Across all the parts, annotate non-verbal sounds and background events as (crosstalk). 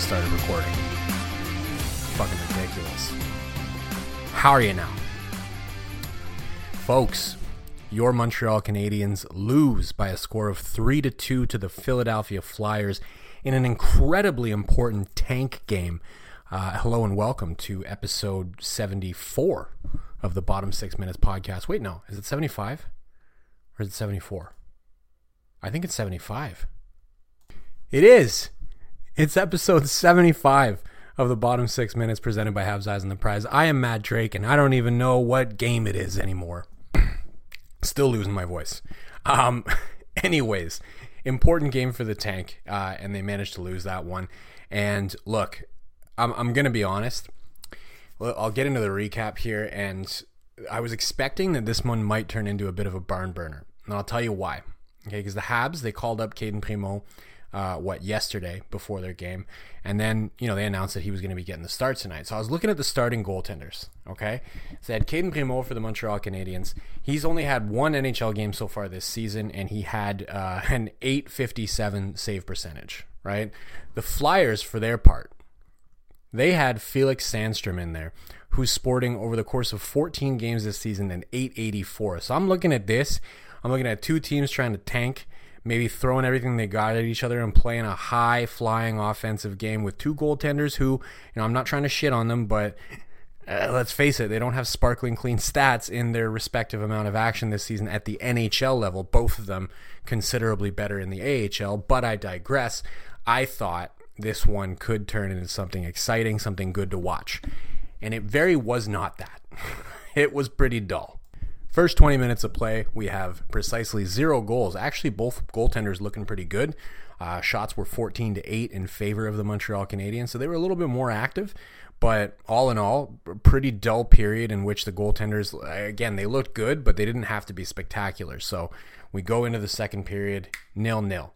Just started recording? Fucking ridiculous. How are you now? Folks, your Montreal Canadiens lose by a score of 3 to 2 to the Philadelphia Flyers in an incredibly important tank game. Uh, hello and welcome to episode 74 of the Bottom 6 Minutes podcast. Wait, no, is it 75? Or is it 74? I think it's 75. It is. It's episode 75 of the bottom six minutes presented by Habs Eyes on the Prize. I am Matt Drake, and I don't even know what game it is anymore. (clears throat) Still losing my voice. Um, (laughs) anyways, important game for the tank, uh, and they managed to lose that one. And look, I'm, I'm going to be honest. I'll get into the recap here, and I was expecting that this one might turn into a bit of a barn burner. And I'll tell you why. Okay, because the Habs, they called up Cayden Primeau, uh, what, yesterday before their game. And then, you know, they announced that he was going to be getting the start tonight. So I was looking at the starting goaltenders, okay? So they had Cayden Primeau for the Montreal Canadiens. He's only had one NHL game so far this season, and he had uh, (laughs) an 857 save percentage, right? The Flyers, for their part, they had Felix Sandstrom in there, who's sporting over the course of 14 games this season an 884. So I'm looking at this. I'm looking at two teams trying to tank, maybe throwing everything they got at each other and playing a high flying offensive game with two goaltenders who, you know, I'm not trying to shit on them, but uh, let's face it, they don't have sparkling clean stats in their respective amount of action this season at the NHL level. Both of them considerably better in the AHL, but I digress. I thought this one could turn into something exciting, something good to watch. And it very was not that. (laughs) it was pretty dull. First 20 minutes of play, we have precisely zero goals. Actually, both goaltenders looking pretty good. Uh, shots were 14 to 8 in favor of the Montreal Canadiens, so they were a little bit more active. But all in all, pretty dull period in which the goaltenders, again, they looked good, but they didn't have to be spectacular. So we go into the second period, nil nil.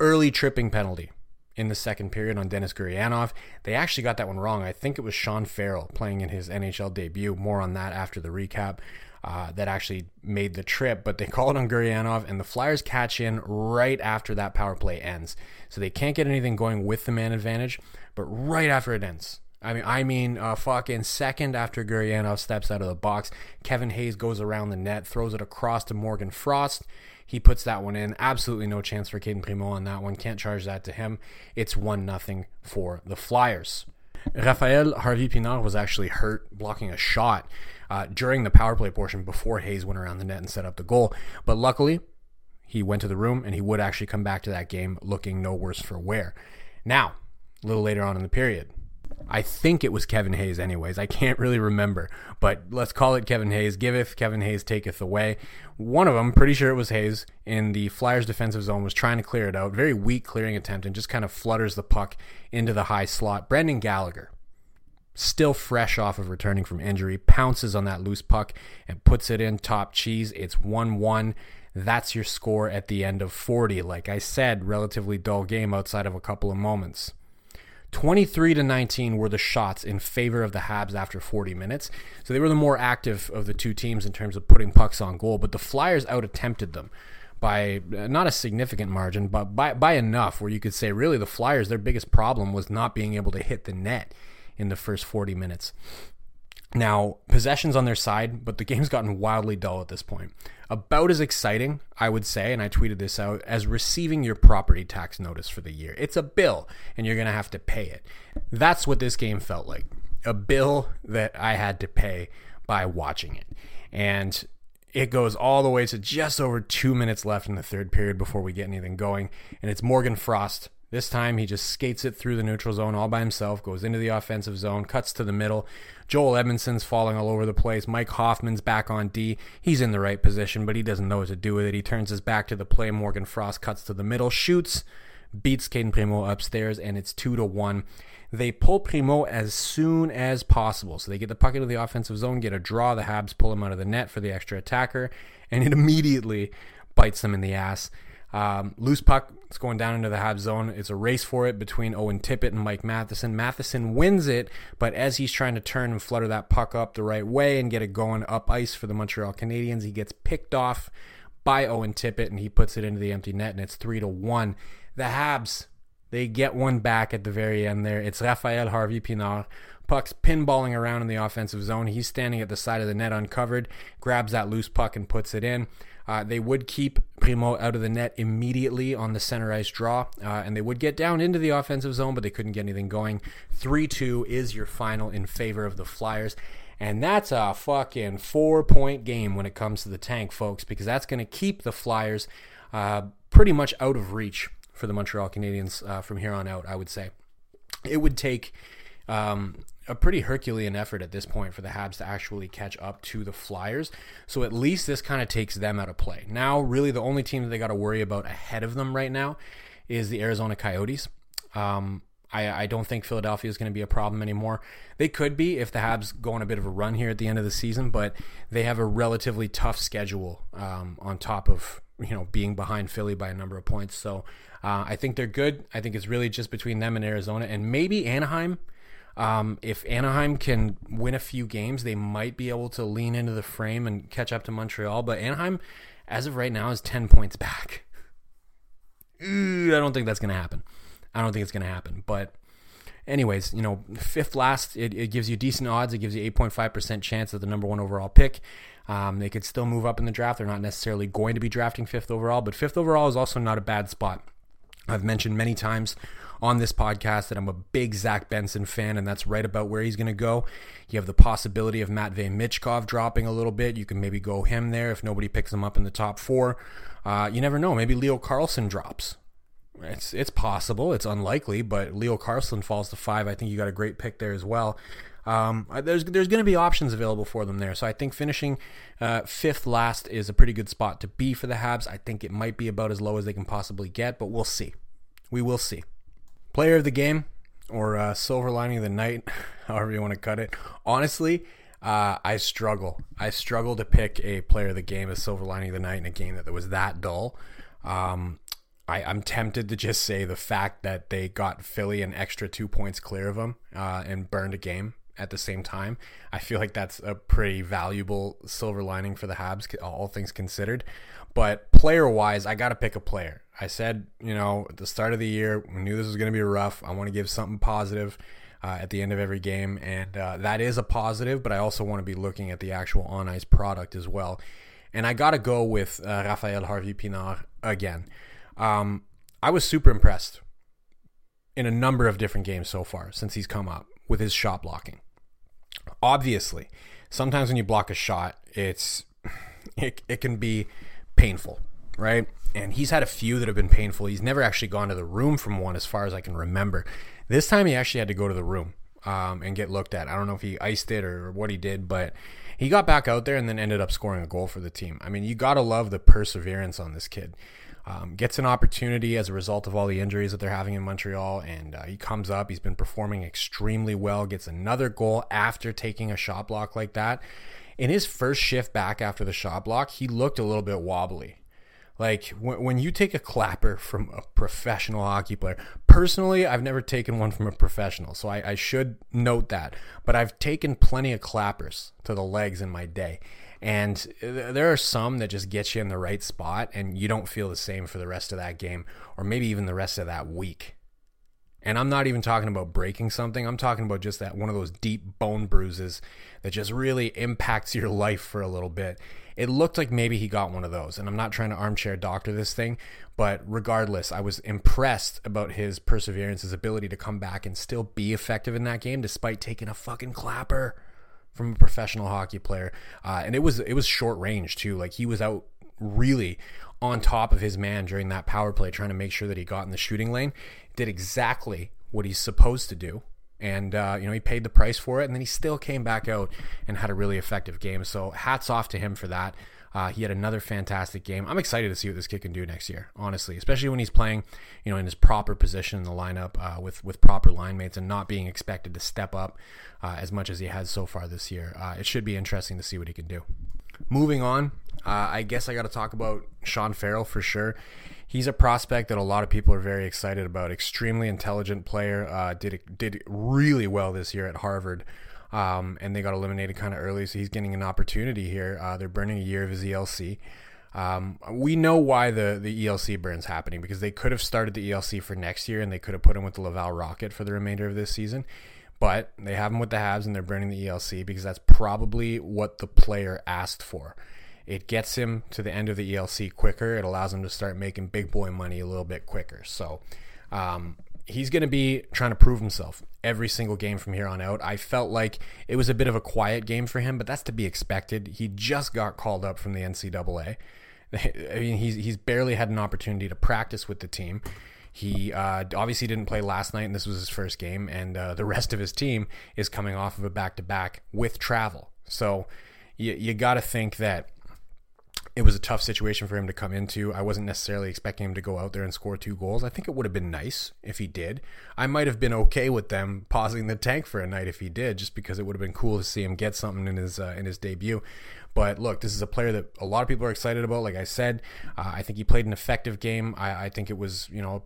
Early tripping penalty in the second period on Denis Gurianov. They actually got that one wrong. I think it was Sean Farrell playing in his NHL debut. More on that after the recap. Uh, that actually made the trip, but they (laughs) call it on Gurianov, and the Flyers catch in right after that power play ends. So they can't get anything going with the man advantage, but right after it ends. I mean, I mean, uh, fucking second after Gurianov steps out of the box, Kevin Hayes goes around the net, throws it across to Morgan Frost. He puts that one in. Absolutely no chance for Cayden Primeau on that one. Can't charge that to him. It's one nothing for the Flyers. Raphael Harvey Pinard was actually hurt blocking a shot uh, during the power play portion before Hayes went around the net and set up the goal. But luckily, he went to the room and he would actually come back to that game looking no worse for wear. Now, a little later on in the period, I think it was Kevin Hayes, anyways. I can't (laughs) really remember, but let's call it Kevin Hayes. Giveth, Kevin Hayes taketh away. One of them, pretty sure it was Hayes, in the Flyers' defensive zone, was trying to clear it out. Very weak clearing attempt and just kind of flutters the puck into the high slot. Brendan Gallagher, still fresh off of returning from injury, pounces on that loose puck and puts it in top cheese. It's 1 1. That's your score at the end of 40. Like I said, relatively dull game outside of a couple of moments. 23 to 19 were the shots in favor of the Habs after 40 minutes. So they were the more active of the two teams in terms of putting pucks on goal, but the Flyers out attempted them by uh, not a significant margin, but by, by enough where you could say really the Flyers, their biggest problem was not being able to hit the net in the first 40 minutes. Now, possessions on their side, but the game's gotten wildly dull at this point. About as exciting, I would say, and I tweeted this out, as receiving your property tax notice for the year. It's a bill, and you're going to have to pay it. That's what this game felt like. a bill that I had to pay by watching it. And it goes all the way to just over two minutes left in the third period before we get anything going. And it's Morgan Frost. This time he just skates it through the neutral zone all by himself, goes into the offensive zone, cuts to the middle. Joel Edmondson's falling all over the place. Mike Hoffman's back on D. He's in the right position, but he doesn't know what to do with it. He turns his back to the play. Morgan Frost cuts to the middle, shoots, beats Cayden Primeau upstairs, and it's two to one. They pull Primeau as soon as possible. So they get the puck into the offensive zone, get a draw. The Habs pull him out of the net for the extra attacker, and it immediately bites them in the ass. Um, loose puck, it's going down into the Habs zone. It's a race for it between Owen Tippett and Mike Matheson. Matheson wins it, but as he's trying to turn and flutter that puck up the right way and get it going up ice for the Montreal Canadiens, he gets picked off by Owen Tippett and he puts it into the empty net, and it's three to one. The Habs they get one back at the very end there. It's Raphael Harvey Pinard. Puck's pinballing around in the offensive zone. He's standing at the side of the net uncovered, grabs that loose puck and puts it in. Uh, they would keep Primeau out of the net immediately on the center ice draw, uh, and they would get down into the offensive zone, but they couldn't get anything going. 3 2 is your final in favor of the Flyers. And that's a fucking four point game when it comes to the tank, folks, because that's going to keep the Flyers uh, pretty much out of reach for the Montreal Canadiens uh, from here on out, I would say. It would take um, a pretty Herculean effort at this point for the Habs to actually catch up to the Flyers. So at least this kind of takes them out of play. Now, really, the only team that they got to worry about ahead of them right now is the Arizona Coyotes. Um, I, I, don't think Philadelphia is going to be a problem anymore. They could be if the Habs go on a bit of a run here at the end of the season, but they have a relatively tough schedule um, on top of you know being behind Philly by a number of points. So uh, I think they're good. I think it's really just between them and Arizona and maybe Anaheim. Um, if Anaheim can win a few games, they might be able to lean into the frame and catch up to Montreal. But Anaheim, as of right now, is 10 points back. I don't think that's going to happen. I don't think it's going to happen. But, anyways, you know, fifth last, it, it gives you decent odds. It gives you 8.5% chance of the number one overall pick. Um, they could still move up in the draft. They're not necessarily going to be drafting fifth overall, but fifth overall is also not a bad spot. I've mentioned many times on this podcast that I'm a big Zach Benson fan, and that's right about where he's going to go. You have the possibility of Matvey Michkov dropping a little bit. You can maybe go him there if nobody picks him up in the top four. Uh, you never know. Maybe Leo Carlsson drops. It's it's possible. It's unlikely, but Leo Carlsson falls to five. I think you got a great pick there as well. Um, there's there's going to be options available for them there. So I think finishing uh, fifth last is a pretty good spot to be for the Habs. I think it might be about as low as they can possibly get, but we'll see. We will see. Player of the game or uh, silver lining of the night, (laughs) however you want to cut it. Honestly, uh, I struggle. I struggle to pick a player of the game as silver lining of the night in a game that was that dull. Um, I, am tempted to just say the fact that they got Philly an extra two points clear of them uh, and burned a game at the same time. I feel like that's a pretty valuable silver lining for the Habs, all things considered. But player wise, I got to pick a player. I said, you know, at the start of the year, we knew this was going to be rough. I want to give something positive uh, at the end of every game, and uh, that is a positive. But I also want to be looking at the actual on ice product as well. And I got to go with uh, Raphael Harvey Pinard again. Um, I was super impressed in a number of different games so far since he's come up with his shot blocking. Obviously, sometimes when you block a shot, it's (sighs) it, it can be painful, right? And he's had a few that have been painful. He's never actually gone to the room from one, as far as I can remember. This time, he actually had to go to the room um, and get looked at. I don't know if he iced it or what he did, but he got back out there and then ended up scoring a goal for the team. I mean, you got to love the perseverance on this kid. Um, gets an opportunity as a result of all the injuries that they're having in Montreal, and uh, he comes up. He's been performing extremely well. Gets another goal after taking a shot block like that. In his first shift back after the shot block, he looked a little bit wobbly. Like when, when you take a clapper from a professional hockey player, personally, I've never taken one from a professional, so I, I should note that. But I've taken plenty of clappers to the legs in my day. And there are some that just get you in the right spot and you don't feel the same for the rest of that game or maybe even the rest of that week. And I'm not even talking about breaking something. I'm talking about just that one of those deep bone bruises that just really impacts your (laughs) life for a little bit. It looked like maybe he got one of those, and I'm not trying to armchair doctor this thing, but regardless, I was impressed about his perseverance, his ability to come back and still be effective in that game despite taking a fucking clapper from a professional hockey player. Uh, and it was it was short range too. Like he was out really on top of his man during that power play, trying to make sure that he got in the shooting lane. Did exactly what he's supposed to do and uh, you know he paid the price for it, and then he still came back out and had a really effective game. So hats off to him for that. Uh, he had another fantastic game. I'm excited to see what this kid can do next year, honestly, especially when he's playing, you know, in his proper position in the lineup uh, with with proper line mates and not being expected to step up uh, as much as he has so far this year. Uh, it should be interesting to see what he can do. Moving on, uh, I guess I got to talk about Sean Farrell for sure he's a prospect that a lot of people are very excited about. Extremely intelligent player. Uh, did did really well this year at Harvard. Um, and they got eliminated kind of early, so he's getting an opportunity here. Uh, they're burning a year of his ELC. Um, we know why the, the ELC burn's happening because they could have started the ELC for next year and they could have put him with the Laval Rocket for the remainder of this season. But they have him with the Habs and they're burning the ELC because that's probably what the player asked for. It gets him to the end of the ELC quicker. It allows him to start making big boy money a little bit quicker. So um, he's going to be trying to prove himself every single game from here on out. I felt like it was a bit of a quiet game for him, but that's to be expected. He just got called up from the NCAA. (laughs) I mean, he's he's barely had an opportunity to practice with the team. He uh, obviously didn't play last night, and this was his first game. And uh, the (laughs) rest of his team is coming off of a back to back with travel. So you, you got to think that it was a tough situation for him to come into. I wasn't necessarily expecting him to go out there and score two goals. I think it would have been nice if he did. I might have been okay with them pausing the tank for a night if he did, just because it would have been cool to see him get something in his uh, in his debut. But look, this is a player that a lot of people are excited about. Like I said, uh, I think he played an effective game. I, I think it was, you know,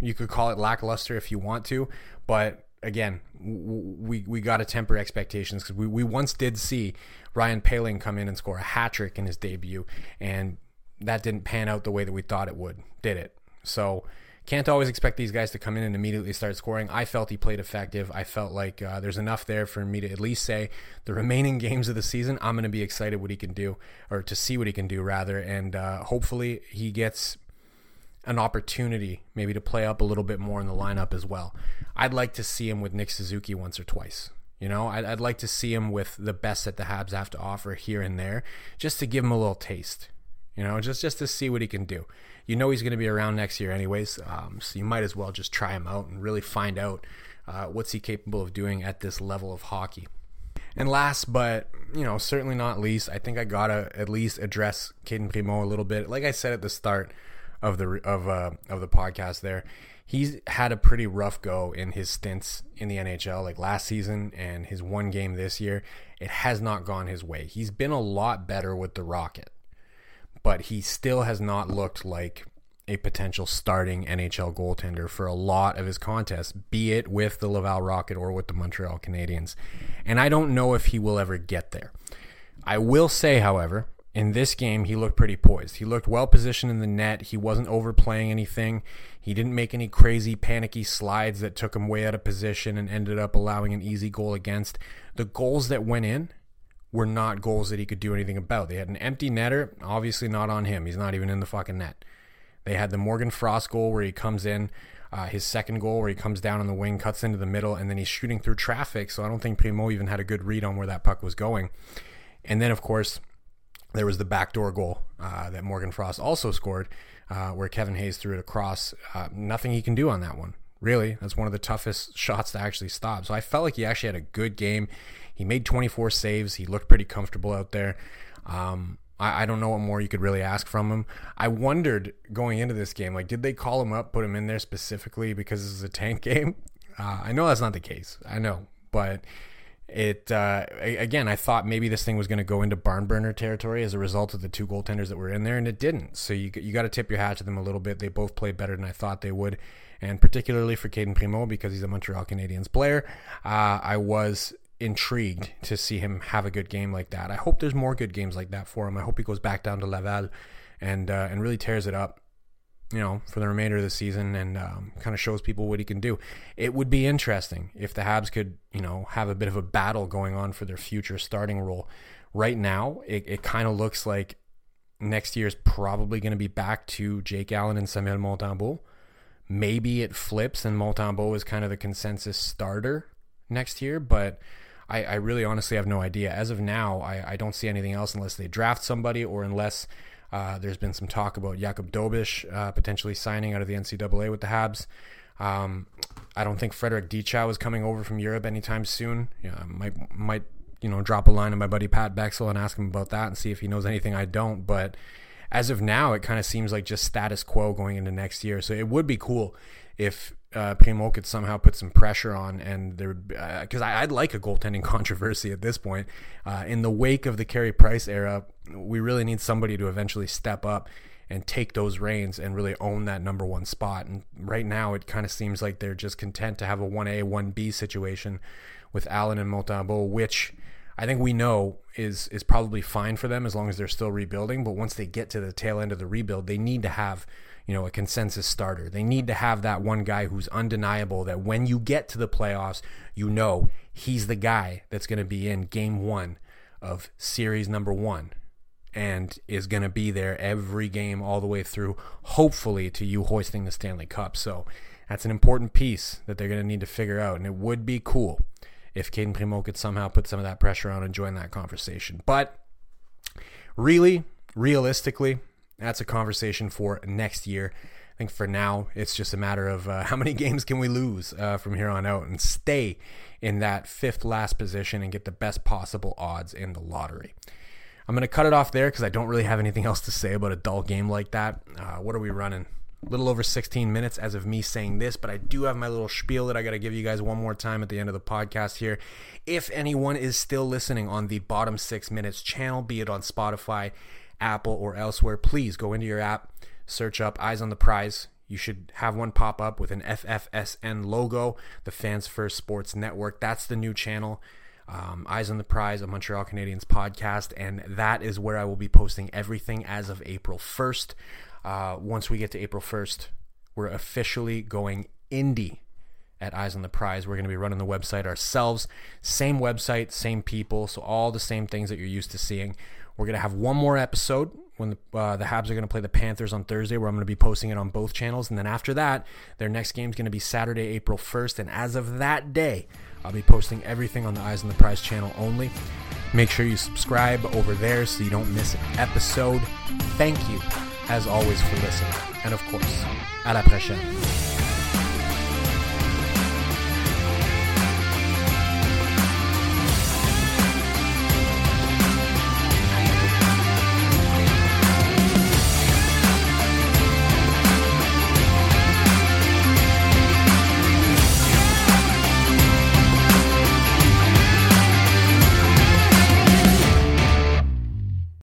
you could call it lackluster if you want to, but again, we we got to temper expectations because we, we once did see Ryan Poehling come in and score a hat trick in his debut, and that didn't pan out the way that we thought it would, did it? So can't always expect these guys to come in and immediately start scoring. I felt he played effective. I felt like uh, there's enough there for me to at least say the remaining (laughs) games of the season, I'm going to be excited what he can do, or to see what he can do rather, and uh, hopefully he gets an opportunity maybe to play up a little bit more in the lineup as well. I'd like to see him with Nick Suzuki once or twice. You know, I'd, I'd like to see him with the best that the Habs have to offer here and there, just to give him a little taste. You know, just just to see what he can do. You know, he's going to be around next year anyways, um, so you might as well just try him out and really find out uh, what's he capable of doing at this level of hockey. And last, but you know, certainly not least, I think I gotta at least address Cayden Primeau a little bit. Like I said at the start, of the of uh, of the podcast there. He's had a pretty rough go in his stints in the NHL, like last season and his one game this year. It has not gone his way. He's been a lot better with the Rocket, but he still has not looked like a potential starting NHL goaltender for a lot of his contests, be it with the Laval Rocket or with the Montreal Canadiens. And I don't know if he will ever get there. I will say, however, in this game, he looked pretty poised. He looked well positioned in the net. He wasn't overplaying anything. He didn't make any crazy, panicky slides that took him way out of position and ended up allowing an easy goal against. The goals that went in were not goals that he could do anything about. They had an empty netter, obviously not on him. He's not even in the fucking net. They had the Morgan Frost goal where he comes in, uh, his second goal where he comes down on the wing, cuts into the middle, and then he's shooting through traffic. So I don't think Primeau even had a good read on where that puck was going. And then, of course, there was the backdoor goal uh, that Morgan Frost also scored, uh, where Kevin Hayes threw it across. Uh, nothing he can do on that one. Really, that's one of the toughest (laughs) shots to actually stop. So I felt like he actually had a good game. He made 24 saves. He looked pretty comfortable out there. Um, I, I, don't know what more you could really ask from him. I wondered going into this game, like, did they call him up, put him in there specifically because this is a tank (laughs) game? Uh, I know that's not the case. I know, but it uh, again, I thought maybe this thing was going to go into barn burner territory as a result of the two goaltenders that were in there, and it didn't. So you you got to tip your hat to them a little bit. They both played better than I thought they would, and particularly for Cayden Primeau because he's a Montreal Canadiens player, uh, I was intrigued to see him have a good game like that. I hope there's more good games like that for him. I hope he goes back down to Laval and uh, and really tears it up you know, for the remainder of the season and um, kind of shows people what he can do. It would be interesting if the Habs could, you know, have a bit of a battle going on for their future starting role. Right now, it, it kind of looks like next year is probably going to be back to Jake Allen and Samuel Montembeault. Maybe it flips and Montembeault is kind of the consensus starter next year, but I, I really honestly have no idea. As of now, I, I don't see anything else unless they draft somebody or unless uh, there's been some talk about Jakub Dobeš uh, potentially signing out of the NCAA with the Habs. Um, I don't think Frederik Dichow is coming over from Europe anytime soon. Yeah, might might you know drop a line to my buddy Pat Bexel and ask him about that and see if he knows anything I don't. But as of now, it kind of seems like just status quo going into next year. So it would be cool if uh, could somehow put some pressure on, and there because uh, I'd like a goaltending (laughs) controversy at this point. Uh, in the wake of the Carey Price era, we really need somebody to eventually step up and take those reins and really own that number one spot. And right now, it kind of seems like they're just content to have a 1A, 1B situation with Allen and Montembeault, which I think we know is is probably fine for them as long as they're still rebuilding. But once they get to the tail end of the rebuild, they need to have you know a consensus starter. They need to have that one guy who's undeniable. That when you get to the playoffs, you know he's the guy that's going to be in Game One of Series Number One and is going to be there every game all the way through, hopefully to you hoisting the Stanley Cup. So that's an important piece that they're going to need to figure out, and it would be cool if Cayden Primeau could somehow put some of that pressure on and join that conversation. But really, realistically, that's a conversation for next year. I think for now, it's just a matter of uh, (laughs) how many games can we lose uh, from here on out and stay in that fifth last position and get the best possible odds in the lottery. I'm going to cut it off there because I don't really have anything (laughs) else to say about a dull game like that. Uh, what are we running? a little over 16 minutes as of me saying this, but I do have my little spiel that I got to give you guys one more time at the end of the podcast here. If anyone is still listening on the bottom six minutes channel, be it on Spotify, Apple, or elsewhere, please go into your app, search up Eyes on the Prize. You should have one pop up with an FFSN logo, the Fans First Sports Network. That's the new channel. Um, Eyes on the Prize, a Montreal Canadiens podcast, and that is where I will be posting everything as of April 1st. Uh, once we get to April 1st, we're officially going indie at Eyes on the Prize. We're going to be running the website ourselves. Same website, same people, so all the same things that you're used to seeing. We're going to have one more episode when the, uh, the Habs are going to play the Panthers on Thursday, where I'm going to be posting it on both channels. And then after that, their next game is going to be Saturday, April 1st. And as of that day, I'll be posting everything on the Eyes on the Prize channel only. Make sure you subscribe over there so you don't miss an episode. Thank you as always, for listening. And of course, à la prochaine.